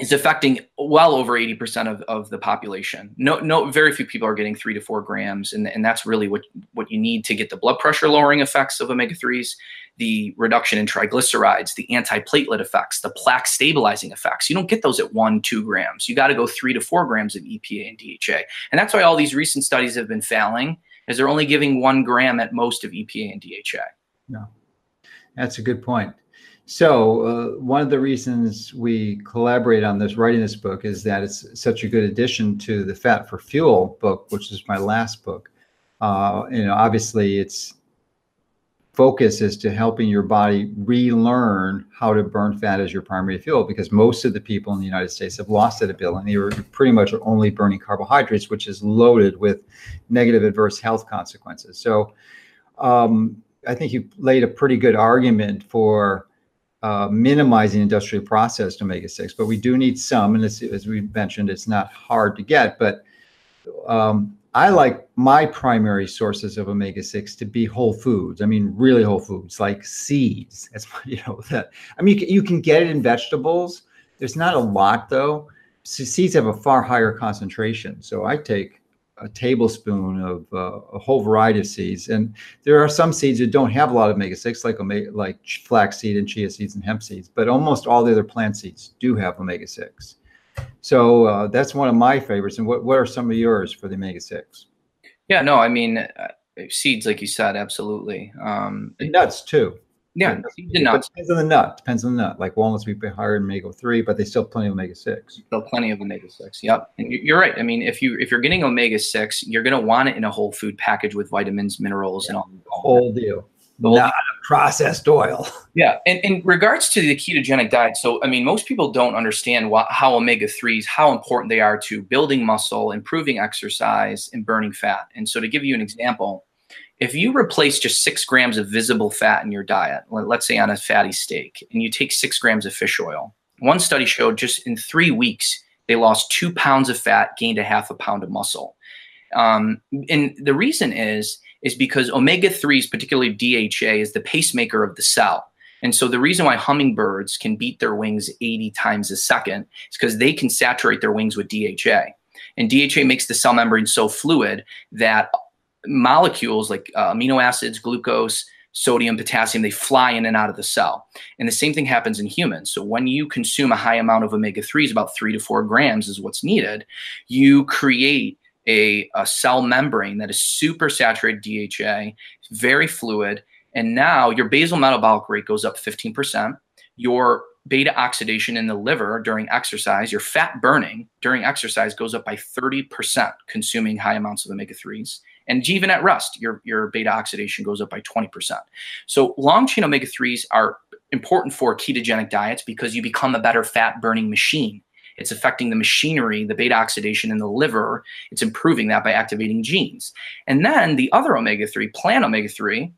is affecting well over 80% of, of the population. No, no, very few people are getting three to four grams. And, and that's really what, what you need to get the blood pressure lowering effects of omega 3s, the reduction in triglycerides, the antiplatelet effects, the plaque stabilizing effects. You don't get those at one, two grams. You got to go three to four grams of EPA and DHA. And that's why all these recent studies have been failing, is they're only giving one gram at most of EPA and DHA. Yeah, that's a good point. So uh, one of the reasons we collaborate on this, writing this book, is that it's such a good addition to the Fat for Fuel book, which is my last book. Uh, you know, obviously, its focus is to helping your body relearn how to burn fat as your primary fuel, because most of the people in the United States have lost that ability. You're pretty much only burning carbohydrates, which is loaded with negative adverse health consequences. So, um, I think you laid a pretty good argument for uh, minimizing industrially processed omega 6, but we do need some. And as we mentioned, it's not hard to get. But um, I like my primary sources of omega 6 to be whole foods. I mean, really whole foods like seeds. That's, you know, that. I mean, you can, you can get it in vegetables. There's not a lot though. seeds have a far higher concentration. So I take a tablespoon of uh, a whole variety of seeds. And there are some seeds that don't have a lot of omega six, like omega, like flaxseed and chia seeds and hemp seeds. But almost all the other plant seeds do have omega six. So uh, that's one of my favorites. And what what are some of yours for the omega six? Yeah, no, I mean uh, seeds, like you said, absolutely. Um, nuts too. Yeah, seeds and nuts. Depends on the nut. Depends on the nut. Like walnuts, we pay higher in omega three, but they still have plenty of omega six. Still plenty of omega six. Yep, and you're right. I mean, if you if you're getting omega six, you're going to want it in a whole food package with vitamins, minerals, yeah, and all. The whole deal. Not processed oil. Yeah, and in regards to the ketogenic diet, so I mean, most people don't understand what, how omega threes, how important they are to building muscle, improving exercise, and burning fat. And so, to give you an example, if you replace just six grams of visible fat in your diet, let's say on a fatty steak, and you take six grams of fish oil, one study showed just in three weeks, they lost two pounds of fat, gained a half a pound of muscle. Um, and the reason is, is because omega 3s, particularly DHA, is the pacemaker of the cell. And so the reason why hummingbirds can beat their wings 80 times a second is because they can saturate their wings with DHA. And DHA makes the cell membrane so fluid that molecules like uh, amino acids, glucose, sodium, potassium, they fly in and out of the cell. And the same thing happens in humans. So when you consume a high amount of omega 3s, about three to four grams is what's needed, you create a, a cell membrane that is super saturated DHA, very fluid. And now your basal metabolic rate goes up 15%. Your beta oxidation in the liver during exercise, your fat burning during exercise goes up by 30% consuming high amounts of omega 3s. And even at rest, your, your beta oxidation goes up by 20%. So long chain omega 3s are important for ketogenic diets because you become a better fat burning machine. It's affecting the machinery, the beta oxidation in the liver. It's improving that by activating genes. And then the other omega 3, plant omega 3,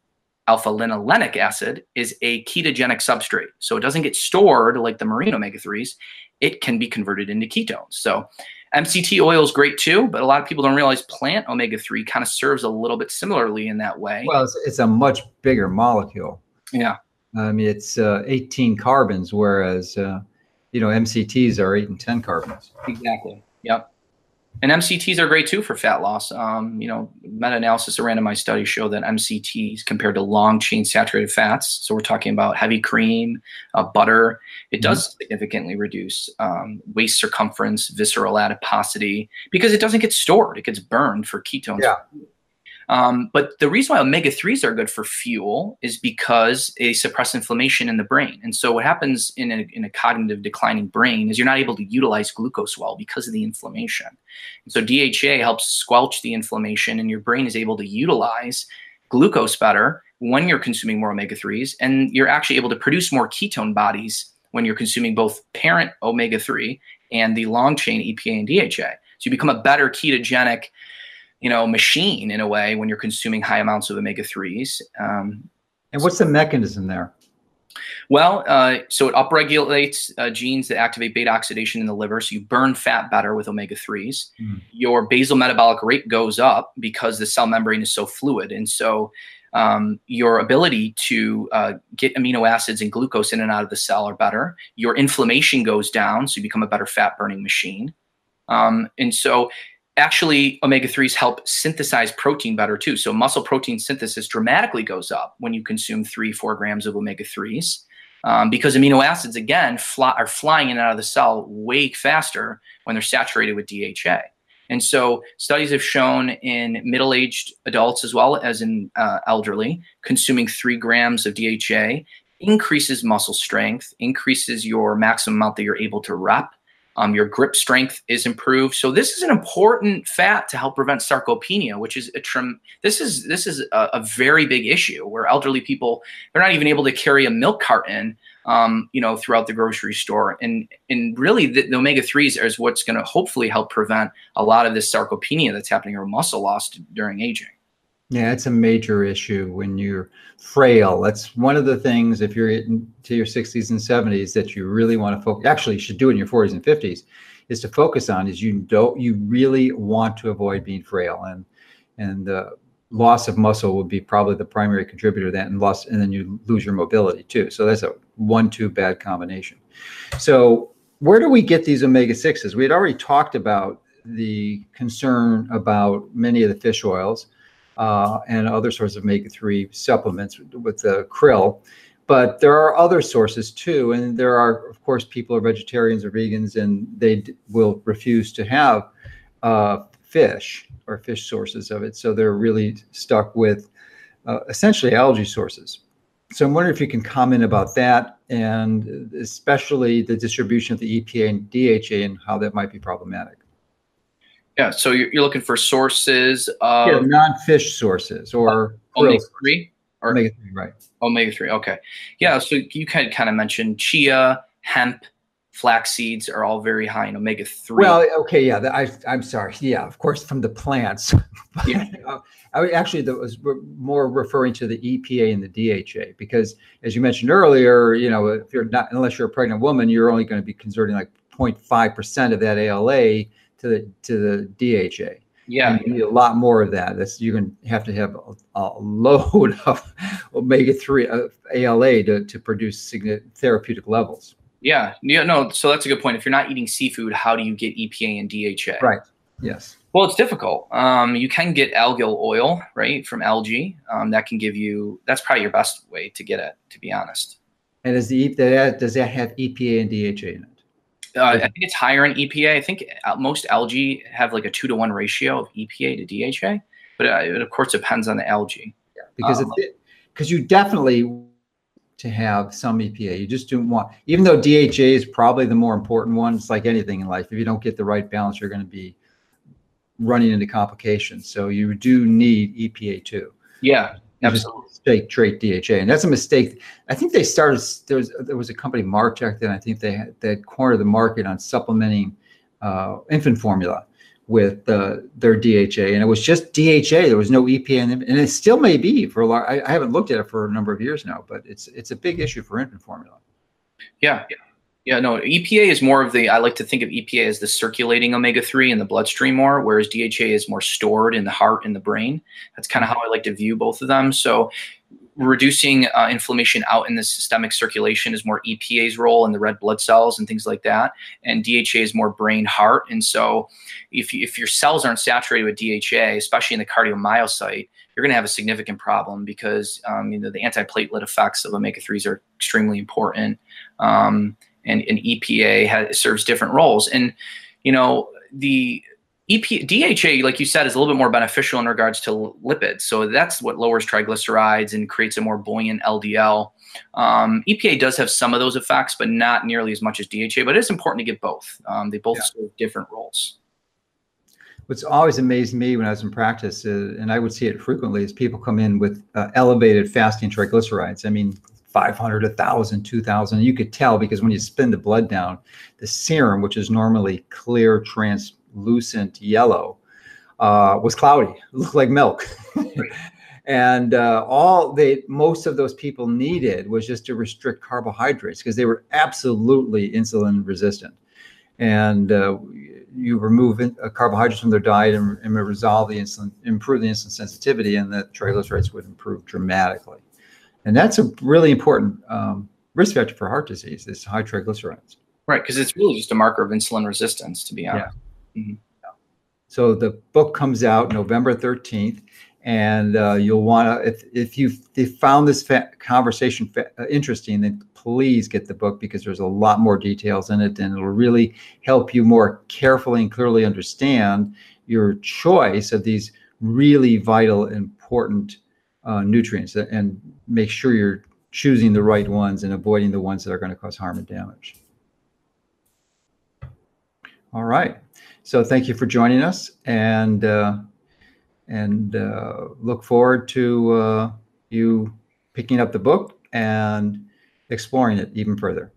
alpha linolenic acid, is a ketogenic substrate. So it doesn't get stored like the marine omega 3s, it can be converted into ketones. So MCT oil is great too, but a lot of people don't realize plant omega 3 kind of serves a little bit similarly in that way. Well, it's, it's a much bigger molecule. Yeah. I mean, it's uh, 18 carbons, whereas, uh, you know, MCTs are eight and 10 carbons. Exactly. Yep. And MCTs are great too for fat loss. Um, you know, meta-analysis of randomized studies show that MCTs compared to long-chain saturated fats, so we're talking about heavy cream, uh, butter, it mm-hmm. does significantly reduce um, waist circumference, visceral adiposity, because it doesn't get stored; it gets burned for ketones. Yeah. Um, but the reason why omega 3s are good for fuel is because they suppress inflammation in the brain. And so, what happens in a, in a cognitive declining brain is you're not able to utilize glucose well because of the inflammation. And so, DHA helps squelch the inflammation, and your brain is able to utilize glucose better when you're consuming more omega 3s. And you're actually able to produce more ketone bodies when you're consuming both parent omega 3 and the long chain EPA and DHA. So, you become a better ketogenic you know machine in a way when you're consuming high amounts of omega threes. Um, and what's the mechanism there? Well, uh, so it upregulates uh, genes that activate beta oxidation in the liver, so you burn fat better with omega 3s. Mm. Your basal metabolic rate goes up because the cell membrane is so fluid. And so um, your ability to uh, get amino acids and glucose in and out of the cell are better. Your inflammation goes down, so you become a better fat burning machine. Um, and so actually omega-3s help synthesize protein better too. So muscle protein synthesis dramatically goes up when you consume three four grams of omega-3s um, because amino acids again fly, are flying in and out of the cell way faster when they're saturated with dha and so studies have shown in middle-aged adults as well as in uh, elderly consuming three grams of dha increases muscle strength increases your maximum amount that you're able to rep um, your grip strength is improved. So this is an important fat to help prevent sarcopenia, which is a trim. This is this is a, a, very big issue where elderly people they're not even able to carry a milk carton, um, you know, throughout the grocery store. And and really, the, the omega threes is what's going to hopefully help prevent a lot of this sarcopenia that's happening or muscle loss during aging. Yeah, it's a major issue when you're frail. That's one of the things if you're into your 60s and 70s that you really want to focus. Actually, you should do it in your 40s and 50s. Is to focus on is you don't you really want to avoid being frail and and the loss of muscle would be probably the primary contributor to that and loss and then you lose your mobility too. So that's a one-two bad combination. So where do we get these omega sixes? We had already talked about the concern about many of the fish oils uh, and other sorts of omega-3 supplements with the krill. But there are other sources too, and there are, of course, people are vegetarians or vegans, and they d- will refuse to have uh, fish or fish sources of it. So they're really stuck with uh, essentially algae sources. So I'm wondering if you can comment about that, and especially the distribution of the EPA and DHA, and how that might be problematic. Yeah, so you're, you're looking for sources of yeah, non-fish sources or uh, omega three or omega three, right? Omega three. Okay, yeah. So you kind of kind of mentioned chia, hemp, flax seeds are all very high in omega three. Well, okay, yeah. I I'm sorry. Yeah, of course, from the plants. yeah. Uh, I actually that was more referring to the EPA and the DHA because, as you mentioned earlier, you know, if you're not unless you're a pregnant woman, you're only going to be converting like 0.5 percent of that ALA to the to the DHA. Yeah. You need a lot more of that. That's you're going to have to have a, a load of omega three uh, ALA to to produce therapeutic levels. Yeah. Yeah. No. So that's a good point. If you're not eating seafood, how do you get EPA and DHA? Right. Yes. Well, it's difficult. Um, you can get algal oil, right, from algae. Um, that can give you. That's probably your best way to get it, to be honest. And does the does that have EPA and DHA in it? Uh, I think it's higher in EPA. I think uh, most algae have like a two to one ratio of EPA to DHA, but uh, it of course depends on the algae. Yeah, because um, because you definitely to have some EPA. You just don't want, even though DHA is probably the more important one. It's like anything in life. If you don't get the right balance, you're going to be running into complications. So you do need EPA too. Yeah, absolutely. Straight trait DHA, and that's a mistake. I think they started. There was there was a company Martek that I think they had that cornered the market on supplementing uh, infant formula with uh, their DHA, and it was just DHA. There was no EPA, and, and it still may be for a lot. I, I haven't looked at it for a number of years now, but it's it's a big issue for infant formula. Yeah, yeah. No, EPA is more of the, I like to think of EPA as the circulating omega 3 in the bloodstream more, whereas DHA is more stored in the heart and the brain. That's kind of how I like to view both of them. So reducing uh, inflammation out in the systemic circulation is more EPA's role in the red blood cells and things like that. And DHA is more brain heart. And so if, you, if your cells aren't saturated with DHA, especially in the cardiomyocyte, you're going to have a significant problem because um, you know, the antiplatelet effects of omega 3s are extremely important. Um, and, and EPA has, serves different roles. And you know the EPA, DHA, like you said, is a little bit more beneficial in regards to lipids. So that's what lowers triglycerides and creates a more buoyant LDL. Um, EPA does have some of those effects, but not nearly as much as DHA. But it's important to get both. Um, they both yeah. serve different roles. What's always amazed me when I was in practice, uh, and I would see it frequently, is people come in with uh, elevated fasting triglycerides. I mean, 500, 1,000, 2,000. You could tell because when you spin the blood down, the serum, which is normally clear, translucent yellow, uh, was cloudy. Looked like milk. and uh, all they, most of those people needed was just to restrict carbohydrates because they were absolutely insulin resistant. And uh, you remove uh, carbohydrates from their diet and, and resolve the insulin, improve the insulin sensitivity, and the triglycerides would improve dramatically. And that's a really important um, risk factor for heart disease is high triglycerides. Right, because it's really just a marker of insulin resistance, to be honest. Yeah. Mm-hmm. So the book comes out November 13th, and uh, you'll want to, if, if you found this fa- conversation fa- uh, interesting, then please get the book because there's a lot more details in it, and it'll really help you more carefully and clearly understand your choice of these really vital, important uh, nutrients and make sure you're choosing the right ones and avoiding the ones that are going to cause harm and damage. All right. So thank you for joining us and uh, and uh, look forward to uh, you picking up the book and exploring it even further.